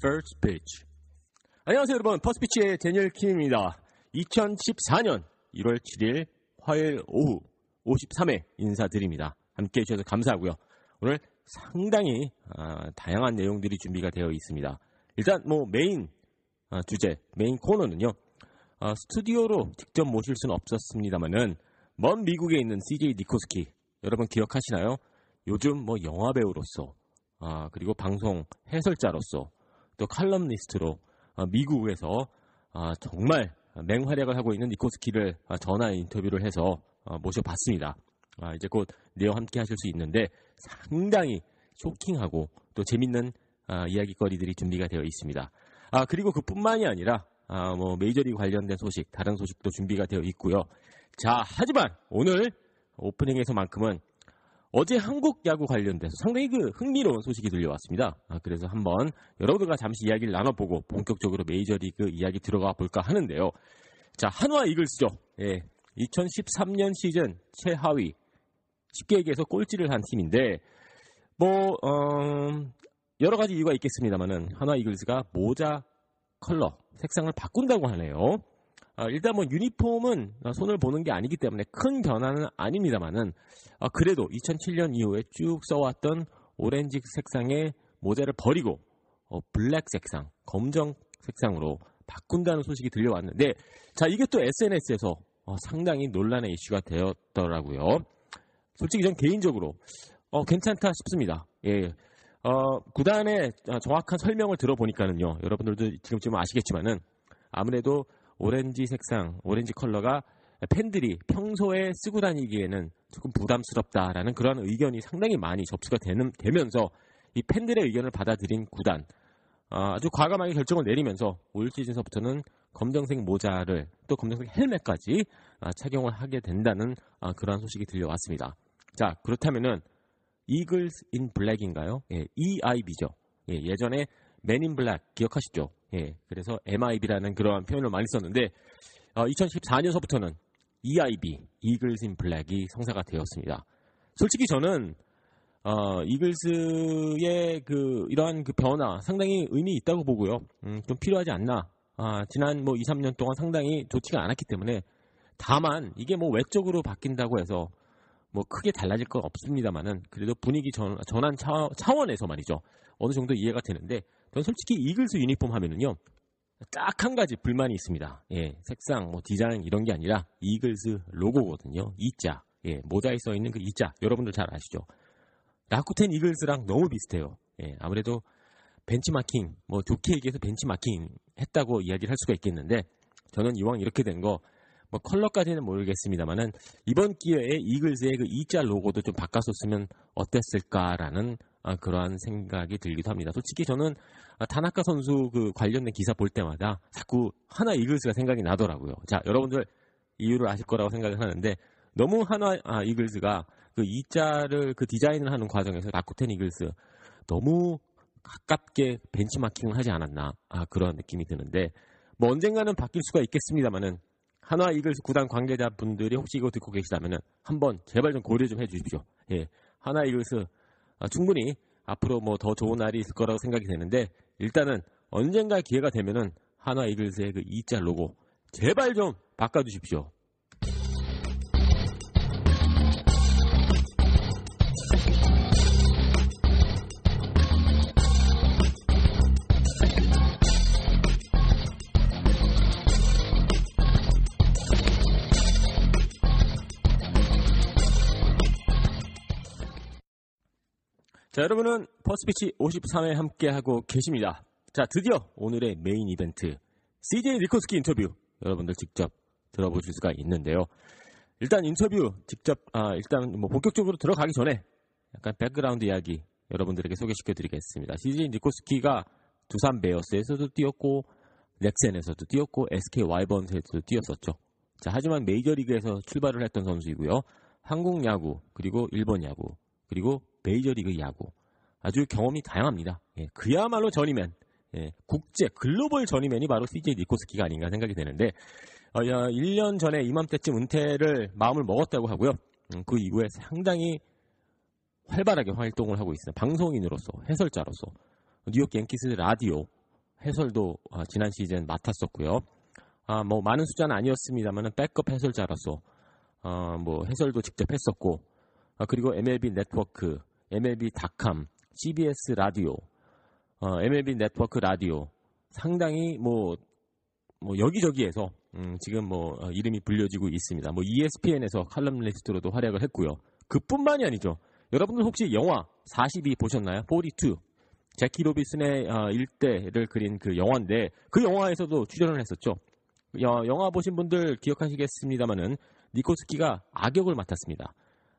First pitch. 안녕하세요, 여러분. First Pitch의 대니얼 킴입니다. 2014년 1월 7일 화요일 오후 53회 인사드립니다. 함께 해주셔서 감사하고요. 오늘 상당히 아, 다양한 내용들이 준비가 되어 있습니다. 일단 뭐 메인 아, 주제, 메인 코너는요. 아, 스튜디오로 직접 모실 수는 없었습니다만은 먼 미국에 있는 CJ 니코스키 여러분 기억하시나요? 요즘 뭐 영화 배우로서 아, 그리고 방송 해설자로서 또 칼럼니스트로 아, 미국에서 아, 정말 맹활약을 하고 있는 니코스키를 아, 전화 인터뷰를 해서 아, 모셔봤습니다. 아, 이제 곧 내와 함께 하실 수 있는데 상당히 쇼킹하고 또 재밌는 아, 이야기거리들이 준비가 되어 있습니다. 아, 그리고 그뿐만이 아니라 아, 뭐 메이저리그 관련된 소식, 다른 소식도 준비가 되어 있고요. 자, 하지만 오늘 오프닝에서만큼은 어제 한국 야구 관련돼서 상당히 그 흥미로운 소식이 들려왔습니다. 아, 그래서 한번 여러분들과 잠시 이야기를 나눠보고 본격적으로 메이저리그 이야기 들어가 볼까 하는데요. 자, 한화 이글스죠. 예, 2013년 시즌 최하위 쉽게 얘기해서 꼴찌를 한 팀인데 뭐 어, 여러 가지 이유가 있겠습니다만은 한화 이글스가 모자 컬러 색상을 바꾼다고 하네요. 아, 일단 뭐 유니폼은 손을 보는 게 아니기 때문에 큰 변화는 아닙니다만은 아, 그래도 2007년 이후에 쭉 써왔던 오렌지 색상의 모자를 버리고 어, 블랙 색상, 검정 색상으로 바꾼다는 소식이 들려왔는데 자 이게 또 SNS에서 어, 상당히 논란의 이슈가 되었더라고요. 솔직히 전 개인적으로 어, 괜찮다 싶습니다. 예. 어, 구단의 정확한 설명을 들어보니까는요. 여러분들도 지금쯤 아시겠지만은 아무래도 오렌지 색상, 오렌지 컬러가 팬들이 평소에 쓰고 다니기에는 조금 부담스럽다라는 그런 의견이 상당히 많이 접수가 되는, 되면서 이 팬들의 의견을 받아들인 구단 아, 아주 과감하게 결정을 내리면서 올 시즌서부터는 검정색 모자를 또 검정색 헬멧까지 아, 착용을 하게 된다는 아, 그러한 소식이 들려왔습니다. 자 그렇다면은 Eagles in Black인가요? 예, EIB죠. 예, 예전에 Men in Black 기억하시죠? 예, 그래서 MIB라는 그러한 표현을 많이 썼는데 어, 2014년서부터는 EIB, Eagles in Black이 성사가 되었습니다. 솔직히 저는 어, 이글스의 그 이러한 그 변화 상당히 의미 있다고 보고요. 음, 좀 필요하지 않나. 아, 지난 뭐 2, 3년 동안 상당히 좋지가 않았기 때문에 다만 이게 뭐 외적으로 바뀐다고 해서 뭐 크게 달라질 건 없습니다만은 그래도 분위기 전, 전환 차, 차원에서 말이죠. 어느 정도 이해가 되는데 저는 솔직히 이글스 유니폼 하면은요. 딱 한 가지 불만이 있습니다. 예, 색상, 뭐 디자인 이런 게 아니라 이글스 로고거든요. 이자, 예, 모자에 써 있는 그 이자 여러분들 잘 아시죠? 라쿠텐 이글스랑 너무 비슷해요. 예, 아무래도 벤치마킹, 뭐 좋게 얘기해서 벤치마킹 했다고 이야기를 할 수가 있겠는데 저는 이왕 이렇게 된 거 뭐 컬러까지는 모르겠습니다만은 이번 기회에 이글스의 그 이자 로고도 좀 바꿨었으면 어땠을까라는 아, 그러한 생각이 들기도 합니다. 솔직히 저는 아, 타나카 선수 그 관련된 기사 볼 때마다 자꾸 하나 이글스가 생각이 나더라고요. 자, 여러분들 이유를 아실 거라고 생각을 하는데 너무 하나 아, 이글스가 그 이자를 그 디자인을 하는 과정에서 라쿠텐 이글스 너무 가깝게 벤치마킹을 하지 않았나 아, 그런 느낌이 드는데 뭐 언젠가는 바뀔 수가 있겠습니다만은 한화 이글스 구단 관계자분들이 혹시 이거 듣고 계시다면은 한번 제발 좀 고려 좀 해주십시오. 예, 하나 이글스 아, 충분히 앞으로 뭐 더 좋은 날이 있을 거라고 생각이 되는데 일단은 언젠가 기회가 되면은 하나 이글스의 그 이자 로고 제발 좀 바꿔주십시오. 자, 여러분은 First Pitch 53회 함께하고 계십니다. 자, 드디어 오늘의 메인 이벤트 CJ 니코스키 인터뷰 여러분들 직접 들어보실 수가 있는데요. 일단 인터뷰 직접 아, 일단 뭐 본격적으로 들어가기 전에 약간 백그라운드 이야기 여러분들에게 소개시켜 드리겠습니다. CJ 니코스키가 두산 베어스에서도 뛰었고 넥센에서도 뛰었고 SK 와이번스에서도 뛰었었죠. 자, 하지만 메이저리그에서 출발을 했던 선수이고요. 한국 야구, 그리고 일본 야구, 그리고 메이저리그 야구. 아주 경험이 다양합니다. 예, 그야말로 전이맨, 예, 국제 글로벌 전이맨이 바로 CJ 니코스키가 아닌가 생각이 되는데 어, 1년 전에 이맘때쯤 은퇴를 마음을 먹었다고 하고요. 음, 그 이후에 상당히 활발하게 활동을 하고 있어요. 방송인으로서, 해설자로서. 뉴욕 갱키스 라디오 해설도 어, 지난 시즌 맡았었고요. 아, 뭐 많은 숫자는 아니었습니다만 백업 해설자로서 어, 뭐 해설도 직접 했었고 아, 그리고 MLB 네트워크, MLB.com, CBS 라디오, 어, MLB 네트워크 라디오 상당히 뭐, 뭐 여기저기에서 음, 지금 뭐 어, 이름이 불려지고 있습니다. 뭐 ESPN에서 칼럼리스트로도 활약을 했고요. 그뿐만이 아니죠. 여러분들 혹시 영화 42 보셨나요? 42. 재키 로빈슨의 어, 일대를 그린 그 영화인데 그 영화에서도 출연을 했었죠. 여, 영화 보신 분들 기억하시겠습니다만은 니코스키가 악역을 맡았습니다.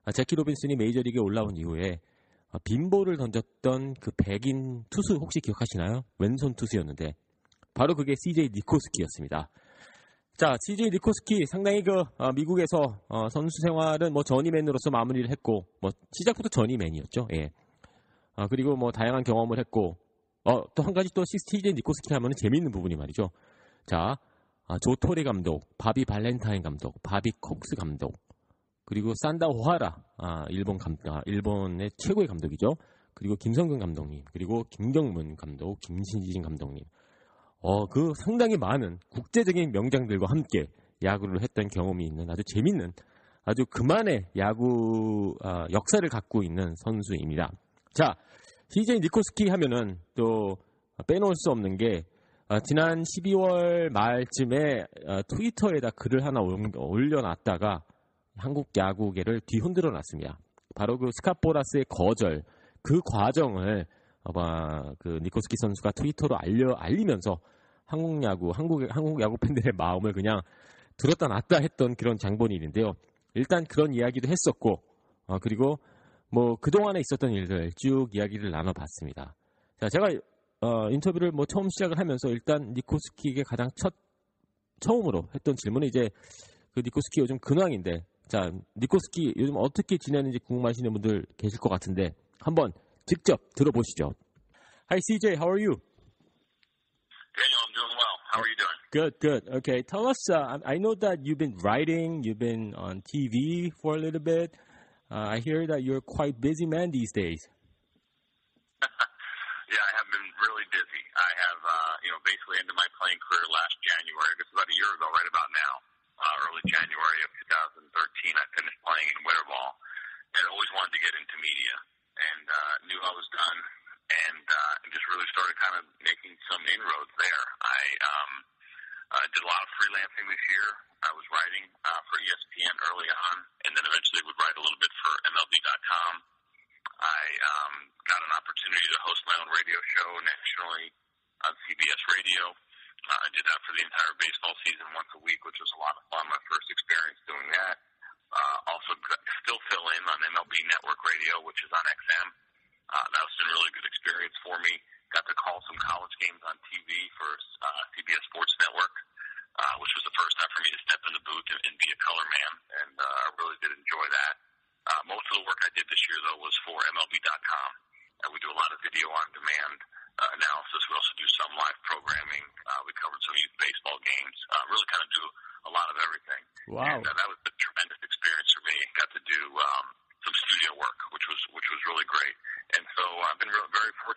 아, 제키 로빈슨이 메이저리그에 올라온 이후에 아, 빈볼을 던졌던 그 백인 투수 혹시 기억하시나요? 왼손 투수였는데 바로 그게 CJ 니코스키였습니다. 자, CJ 니코스키 상당히 그 어, 미국에서 어, 선수 생활은 뭐 전이맨으로서 마무리를 했고 뭐 시작부터 전이맨이었죠. 예. 아, 그리고 뭐 다양한 경험을 했고 어, 또 한 가지 또 CJ 니코스키 하면 재밌는 부분이 말이죠. 자, 아, 조토리 감독, 바비 발렌타인 감독, 바비 콕스 감독, 그리고 산다 오하라, 아, 일본 감, 아, 일본의 최고의 감독이죠. 그리고 김성근 감독님, 그리고 김경문 감독, 김신진 감독님. 어, 그 상당히 많은 국제적인 명장들과 함께 야구를 했던 경험이 있는 아주 재밌는 아주 그만의 야구 아, 역사를 갖고 있는 선수입니다. 자, CJ 니코스키 하면은 또 빼놓을 수 없는 게 아, 지난 12월 말쯤에 아, 트위터에다 글을 하나 올려놨다가 한국 야구계를 뒤흔들어 놨습니다. 바로 그 스카보라스의 거절 그 과정을 아마 그 니코스키 선수가 트위터로 알려 알리면서 한국 야구 한국 한국 야구 팬들의 마음을 그냥 들었다 놨다 했던 그런 장본이 있는데요. 일단 그런 이야기도 했었고 어, 그리고 뭐 그동안에 있었던 일들 쭉 이야기를 나눠봤습니다. 자, 제가 어, 인터뷰를 뭐 처음 시작을 하면서 일단 니코스키에게 가장 첫 처음으로 했던 질문은 이제 그 니코스키 요즘 근황인데 자 니코스키 요즘 어떻게 지내는지 궁금하시는 분들 계실 것 같은데 한번 직접 들어보시죠. Hi CJ, how are you? Daniel, I'm doing well. How are you doing? Good, good. Okay, tell us. Uh, I know that you've been writing, you've been on TV for a little bit. Uh, I hear that you're quite busy man these days. yeah, I have been really busy. I have, uh, you know, basically ended my playing career last January. Just about a year ago, right about now, uh, early January of 2013. I finished playing in winter ball, and always wanted to get into media, and uh, knew I was done, and uh, just really started kind of making some inroads there. I um, uh, did a lot of freelancing this year. I was writing uh, for ESPN early on, and then eventually would write a little bit for MLB.com. I um, got an opportunity to host my own radio show nationally on CBS Radio. Uh, I did that for the entire baseball season once a week, which was a lot of fun. My first experience doing that. Uh, also, still fill in on MLB Network Radio, which is on XM. Uh, that was a really good experience for me. Got to call some college games on TV for uh, CBS Sports Network, uh, which was the first time for me to step in the booth and, and be a color man, and uh, I really did enjoy that. Uh, most of the work I did this year, though, was for MLB.com. Uh, we do a lot of video on demand uh, analysis. We also do some live programming. Uh, we covered some youth baseball games. Uh, really kind of do a lot of everything. Wow. And uh, that was a tremendous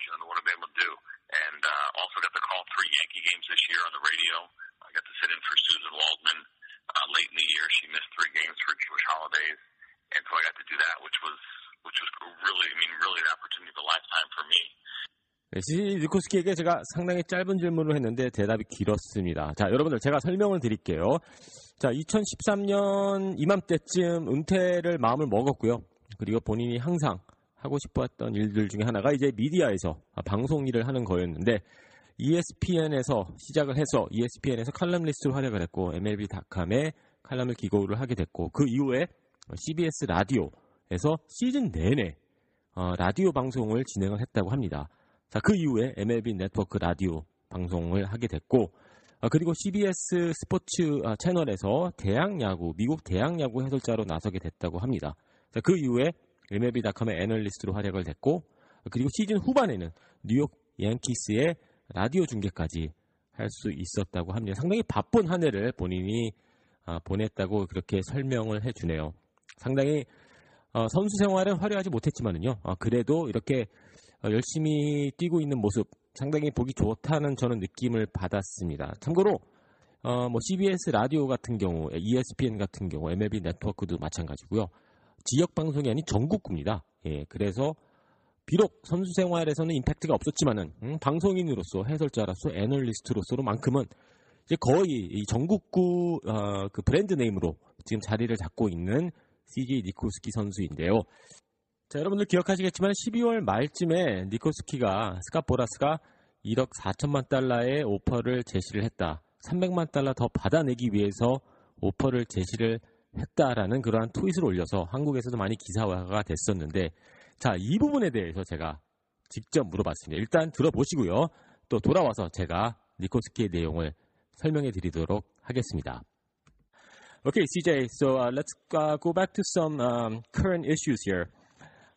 fortunate in what been able to do. And uh, also got to call three Yankee games this year on the radio. I got to sit in for Susan Waldman uh, late in the year. She missed three games for Jewish holidays, and so I got to do that, which was which was really, I mean, really an opportunity of a lifetime for me. 네, 시 니코스키에게 제가 상당히 짧은 질문을 했는데 대답이 길었습니다. 자, 여러분들 제가 설명을 드릴게요. 자, 2013년 이맘때쯤 은퇴를 마음을 먹었고요. 그리고 본인이 항상 하고 싶었던 일들 중에 하나가 이제 미디어에서 아, 방송 일을 하는 거였는데 ESPN에서 시작을 해서 ESPN에서 칼럼리스트로 활약을 했고 MLB.com에 칼럼을 기고를 하게 됐고 그 이후에 CBS 라디오에서 시즌 내내 어, 라디오 방송을 진행을 했다고 합니다. 자, 그 이후에 MLB 네트워크 라디오 방송을 하게 됐고, 아, 그리고 CBS 스포츠 아, 채널에서 대학 야구, 미국 대학 야구 해설자로 나서게 됐다고 합니다. 자, 그 이후에 MLB.com의 애널리스트로 활약을 했고, 아, 그리고 시즌 후반에는 뉴욕 양키스의 라디오 중계까지 할 수 있었다고 합니다. 상당히 바쁜 한 해를 본인이 아, 보냈다고 그렇게 설명을 해주네요. 상당히 어, 선수 생활은 화려하지 못했지만은요, 어, 그래도 이렇게 어, 열심히 뛰고 있는 모습 상당히 보기 좋다는 저는 느낌을 받았습니다. 참고로 어, 뭐 CBS 라디오 같은 경우, ESPN 같은 경우, MLB 네트워크도 마찬가지고요. 지역 방송이 아닌 전국구입니다. 예, 그래서 비록 선수 생활에서는 임팩트가 없었지만은 음, 방송인으로서 해설자로서 애널리스트로서로만큼은 이제 거의 이 전국구 어, 그 브랜드 네임으로 지금 자리를 잡고 있는 CJ 니코스키 선수인데요. 자, 여러분들 기억하시겠지만 12월 말쯤에 니코스키가 스캇 보라스가 1억 4천만 달러의 오퍼를 제시를 했다. 300만 달러 더 받아내기 위해서 오퍼를 제시를 했다라는 그러한 트윗을 올려서 한국에서도 많이 기사화가 됐었는데 자, 이 부분에 대해서 제가 직접 물어봤습니다. 일단 들어보시고요. 또 돌아와서 제가 니코스키의 내용을 설명해 드리도록 하겠습니다. Okay, CJ, so uh, let's uh, go back to some um, current issues here.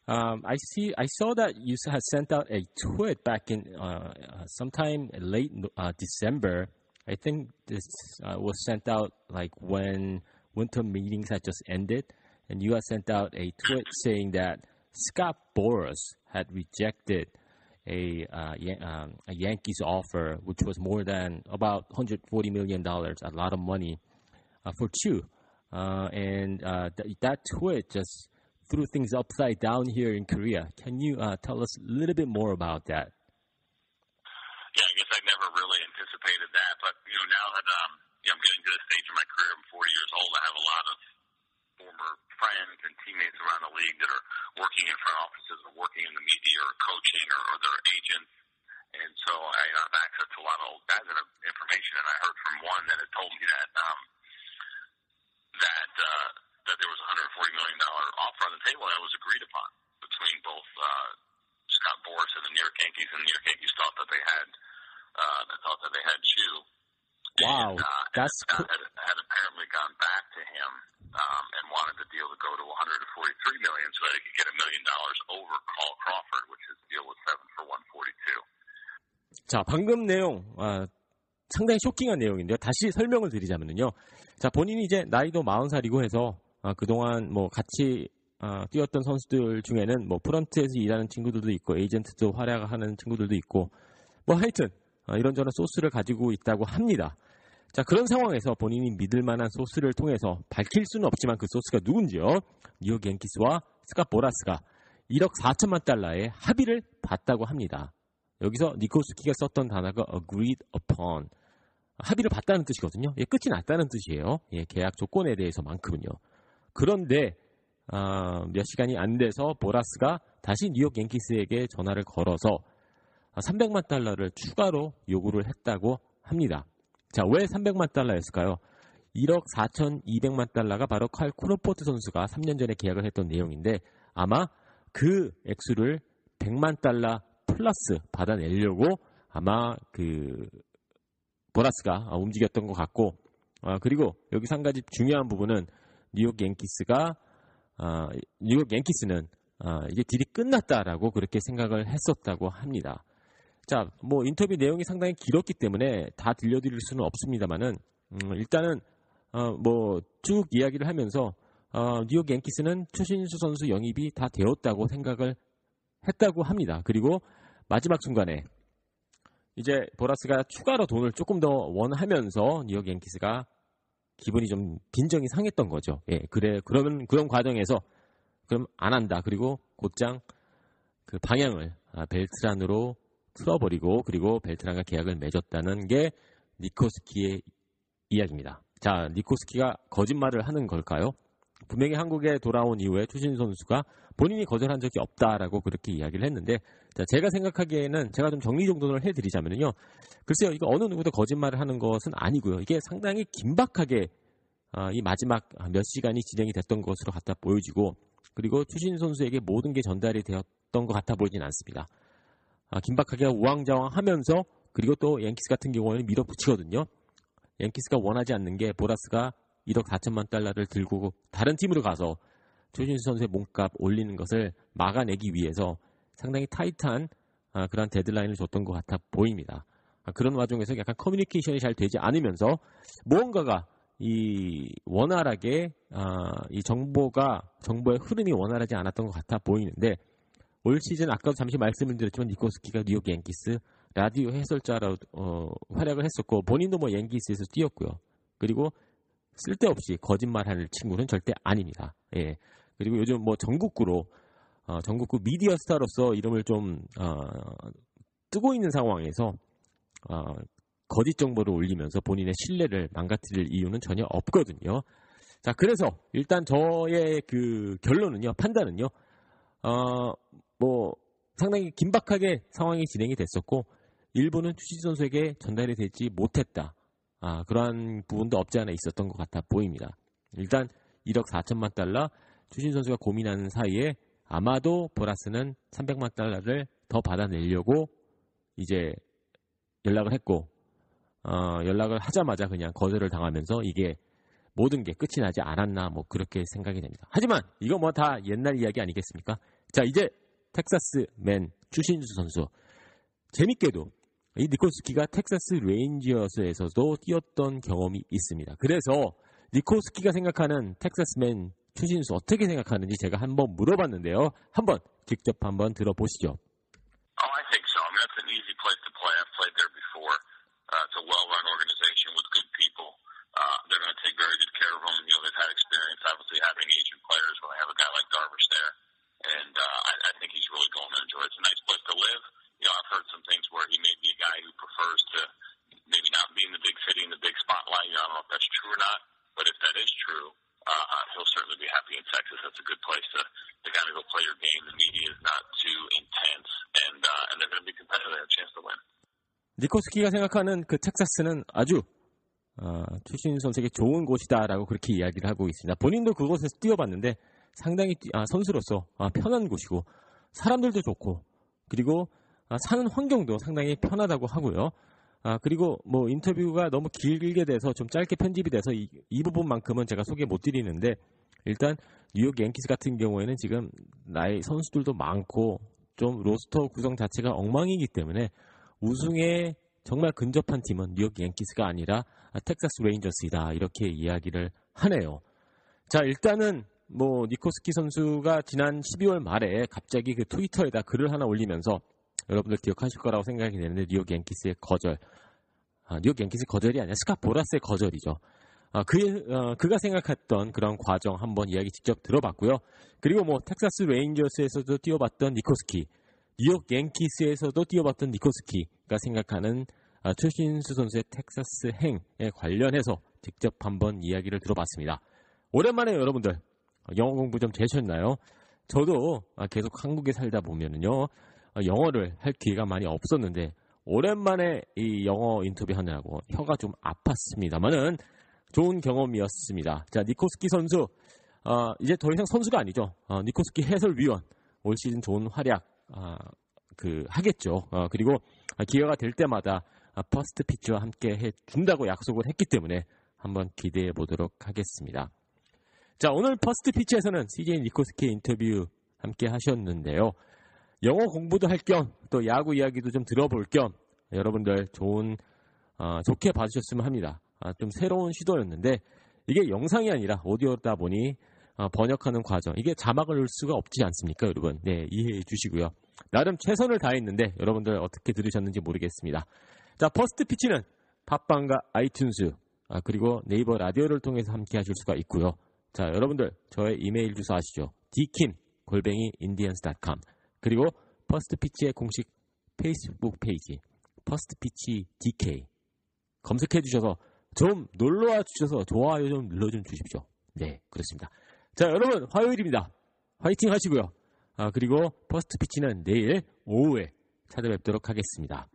Um, I see. I saw that you had sent out a tweet back in uh, uh, sometime late uh, December. I think this uh, was sent out like when winter meetings had just ended, and you had sent out a tweet saying that Scott Boras had rejected a, uh, um, a Yankees offer, which was more than about 140 million dollars, a lot of money uh, for Chu. Uh, and uh, th- that tweet just threw things upside down here in Korea. Can you uh, tell us a little bit more about that? Yeah, I guess I never really anticipated that, but you know, now that um, you know, I'm getting to the stage of my career, I'm 40 years old. I have a lot of former friends and teammates around the league that are working in front offices or working in the media or coaching or, or their agents. And so I have access to a lot of old guys that have information, and I heard from one that had told me that um, that uh, that there was a 140 million dollar offer on the table, and it was agreed upon between both uh, Scott Boras and the New York Yankees, and the New York Yankees thought that they had uh, they thought that they had Chu. Wow, and, uh, that's and, uh, had, 143 million, so that he could get a million dollars over Carl Crawford, which his deal was seven for 142. 자, 방금 내용, 아, 상당히 쇼킹한 내용인데요. 다시 설명을 드리자면요. 자, 본인이 이제 나이도 40살이고 해서, 아, 그동안 뭐 같이, 아, 뛰었던 선수들 중에는 뭐 프런트에서 일하는 친구들도 있고, 에이전트도 활약하는 친구들도 있고, 뭐 하여튼, 아, 이런저런 소스를 가지고 있다고 합니다. 자, 그런 상황에서 본인이 믿을 만한 소스를 통해서 밝힐 수는 없지만 그 소스가 누군지요. 뉴욕 얀키스와 스캇 보라스가 1억 4천만 달러의 합의를 봤다고 합니다. 여기서 니코스키가 썼던 단어가 agreed upon. 합의를 봤다는 뜻이거든요. 예, 끝이 났다는 뜻이에요. 예, 계약 조건에 대해서만큼은요. 그런데 아, 몇 시간이 안 돼서 보라스가 다시 뉴욕 양키스에게 전화를 걸어서 300만 달러를 추가로 요구를 했다고 합니다. 자, 왜 300만 달러였을까요? 1억 4,200만 달러가 바로 칼 크로포드 선수가 3년 전에 계약을 했던 내용인데 아마 그 액수를 100만 달러 플러스 받아내려고 아마 그 보라스가 움직였던 것 같고 아, 그리고 여기서 한 가지 중요한 부분은 뉴욕 얀키스가 아, 뉴욕 얀키스는 아, 이제 딜이 끝났다라고 그렇게 생각을 했었다고 합니다. 자, 뭐 인터뷰 내용이 상당히 길었기 때문에 다 들려드릴 수는 없습니다만은 음, 일단은 어, 뭐쭉 이야기를 하면서 어, 뉴욕 양키스는 추신수 선수 영입이 다 되었다고 생각을 했다고 합니다. 그리고 마지막 순간에 이제 보라스가 추가로 돈을 조금 더 원하면서 뉴욕 양키스가 기분이 좀 빈정이 상했던 거죠. 예, 그래 그러면 그런 과정에서 그럼 안 한다. 그리고 곧장 그 방향을 아, 벨트란으로 틀어버리고 그리고 벨트란과 계약을 맺었다는 게 니코스키의 이야기입니다. 자, 니코스키가 거짓말을 하는 걸까요? 분명히 한국에 돌아온 이후에 추신 선수가 본인이 거절한 적이 없다라고 그렇게 이야기를 했는데 자, 제가 생각하기에는 제가 좀 정리정돈을 해드리자면요. 글쎄요, 이거 어느 누구도 거짓말을 하는 것은 아니고요. 이게 상당히 긴박하게 아, 이 마지막 몇 시간이 진행이 됐던 것으로 갖다 보여지고 그리고 추신 선수에게 모든 게 전달이 되었던 것 같아 보이진 않습니다. 아, 긴박하게 우왕좌왕하면서 그리고 또 양키스 같은 경우에는 밀어붙이거든요. 양키스가 원하지 않는 게 보라스가 1억 4천만 달러를 들고 다른 팀으로 가서 추신수 선수의 몸값 올리는 것을 막아내기 위해서 상당히 타이트한 아, 그런 데드라인을 줬던 것 같아 보입니다. 아, 그런 와중에서 약간 커뮤니케이션이 잘 되지 않으면서 무언가가 이 원활하게 아, 이 정보가 정보의 흐름이 원활하지 않았던 것 같아 보이는데 올 시즌 아까도 잠시 말씀을 드렸지만 니코스키가 뉴욕 양키스 라디오 해설자로 어, 활약을 했었고 본인도 뭐 양키스에서 뛰었고요. 그리고 쓸데없이 거짓말하는 친구는 절대 아닙니다. 예. 그리고 요즘 뭐 전국구로 어, 전국구 미디어 스타로서 이름을 좀 어, 뜨고 있는 상황에서 어, 거짓 정보를 올리면서 본인의 신뢰를 망가뜨릴 이유는 전혀 없거든요. 자, 그래서 일단 저의 그 결론은요, 판단은요, 어, 뭐 상당히 긴박하게 상황이 진행이 됐었고 일부는 추시 선수에게 전달이 되지 못했다. 아, 그러한 부분도 없지 않아 있었던 것 같아 보입니다. 일단 1억 4천만 달러 추신 선수가 고민하는 사이에 아마도 보라스는 300만 달러를 더 받아내려고 이제 연락을 했고 어, 연락을 하자마자 그냥 거절을 당하면서 이게 모든 게 끝이 나지 않았나 뭐 그렇게 생각이 됩니다. 하지만 이거 뭐 다 옛날 이야기 아니겠습니까? 자 이제 텍사스 맨 추신수 선수 재밌게도 이 니코스키가 텍사스 레인지어스에서도 뛰었던 경험이 있습니다. 그래서 니코스키가 생각하는 텍사스맨 추신수 어떻게 생각하는지 제가 한번 물어봤는데요. 한번 직접 한번 들어보시죠. Oh, I think so. I mean, that's an easy place to play. I've played there before. Uh, it's a well-run organization with good people. Uh, they're going to take very good care of them. You know, they've had experience, obviously, having Asian players when they have a guy like Darvish there. And uh, I, I think he's really going to enjoy it. It's a nice place to live. You know, I've heard some things where he may be a guy who prefers to maybe not be in the big city, in the big spotlight. You know, I don't know if that's true or not. But if that is true, uh, he'll certainly be happy in Texas. That's a good place to, to kind of go play your game. The media is not too intense, and uh, and they're going to be competitive. They have a chance to win. 니코스키가 생각하는 그 텍사스는 아주 어, 추신 선수에게 좋은 곳이다라고 그렇게 이야기를 하고 있습니다. 본인도 그곳에서 뛰어봤는데 상당히 뛰- 아, 선수로서 아, 편한 곳이고 사람들도 좋고 그리고 아, 사는 환경도 상당히 편하다고 하고요. 아, 그리고 뭐 인터뷰가 너무 길게 돼서 좀 짧게 편집이 돼서 이, 이 부분만큼은 제가 소개 못 드리는데 일단 뉴욕 양키스 같은 경우에는 지금 나이 선수들도 많고 좀 로스터 구성 자체가 엉망이기 때문에 우승에 정말 근접한 팀은 뉴욕 양키스가 아니라 아, 텍사스 레인저스이다 이렇게 이야기를 하네요. 자 일단은 뭐 니코스키 선수가 지난 12월 말에 갑자기 그 트위터에다 글을 하나 올리면서 여러분들 기억하실 거라고 생각이 되는데 뉴욕 양키스의 거절, 아, 뉴욕 양키스 거절이 아니라 스캇 보라스의 거절이죠. 아, 그, 어, 그가 생각했던 그런 과정 한번 이야기 직접 들어봤고요. 그리고 뭐 텍사스 레인저스에서도 뛰어봤던 니코스키, 뉴욕 양키스에서도 뛰어봤던 니코스키가 생각하는 아, 추신수 선수의 텍사스 행에 관련해서 직접 한번 이야기를 들어봤습니다. 오랜만에 여러분들 영어 공부 좀 되셨나요? 저도 아, 계속 한국에 살다 보면은요 아, 영어를 할 기회가 많이 없었는데 오랜만에 이 영어 인터뷰 하느라고 혀가 좀 아팠습니다만은 좋은 경험이었습니다. 자 니코스키 선수 아, 이제 더 이상 선수가 아니죠. 아, 니코스키 해설위원 올 시즌 좋은 활약 아, 그 하겠죠. 어, 그리고 아, 기회가 될 때마다 아, First Pitch와 함께 해준다고 약속을 했기 때문에 한번 기대해 보도록 하겠습니다. 자, 오늘 First Pitch에서는 CJ 니코스키 인터뷰 함께 하셨는데요. 영어 공부도 할 겸 또 야구 이야기도 좀 들어볼 겸 여러분들 좋은 어, 좋게 봐주셨으면 합니다. 아, 좀 새로운 시도였는데 이게 영상이 아니라 오디오다 보니 어, 번역하는 과정 이게 자막을 넣을 수가 없지 않습니까, 여러분? 네, 이해해 주시고요. 나름 최선을 다했는데 여러분들 어떻게 들으셨는지 모르겠습니다. 자, First Pitch는 팟빵과 iTunes 아, 그리고 네이버 라디오를 통해서 함께 하실 수가 있고요. 자, 여러분들 저의 이메일 주소 아시죠? dkim 골뱅이 indians.com 그리고 퍼스트 피치의 공식 페이스북 페이지 퍼스트 피치 DK 검색해 주셔서 좀 놀러와 주셔서 좋아요 좀 눌러 좀 주십시오. 네, 그렇습니다. 자, 여러분 화요일입니다. 화이팅 하시고요. 아, 그리고 First Pitch는 내일 오후에 찾아뵙도록 하겠습니다.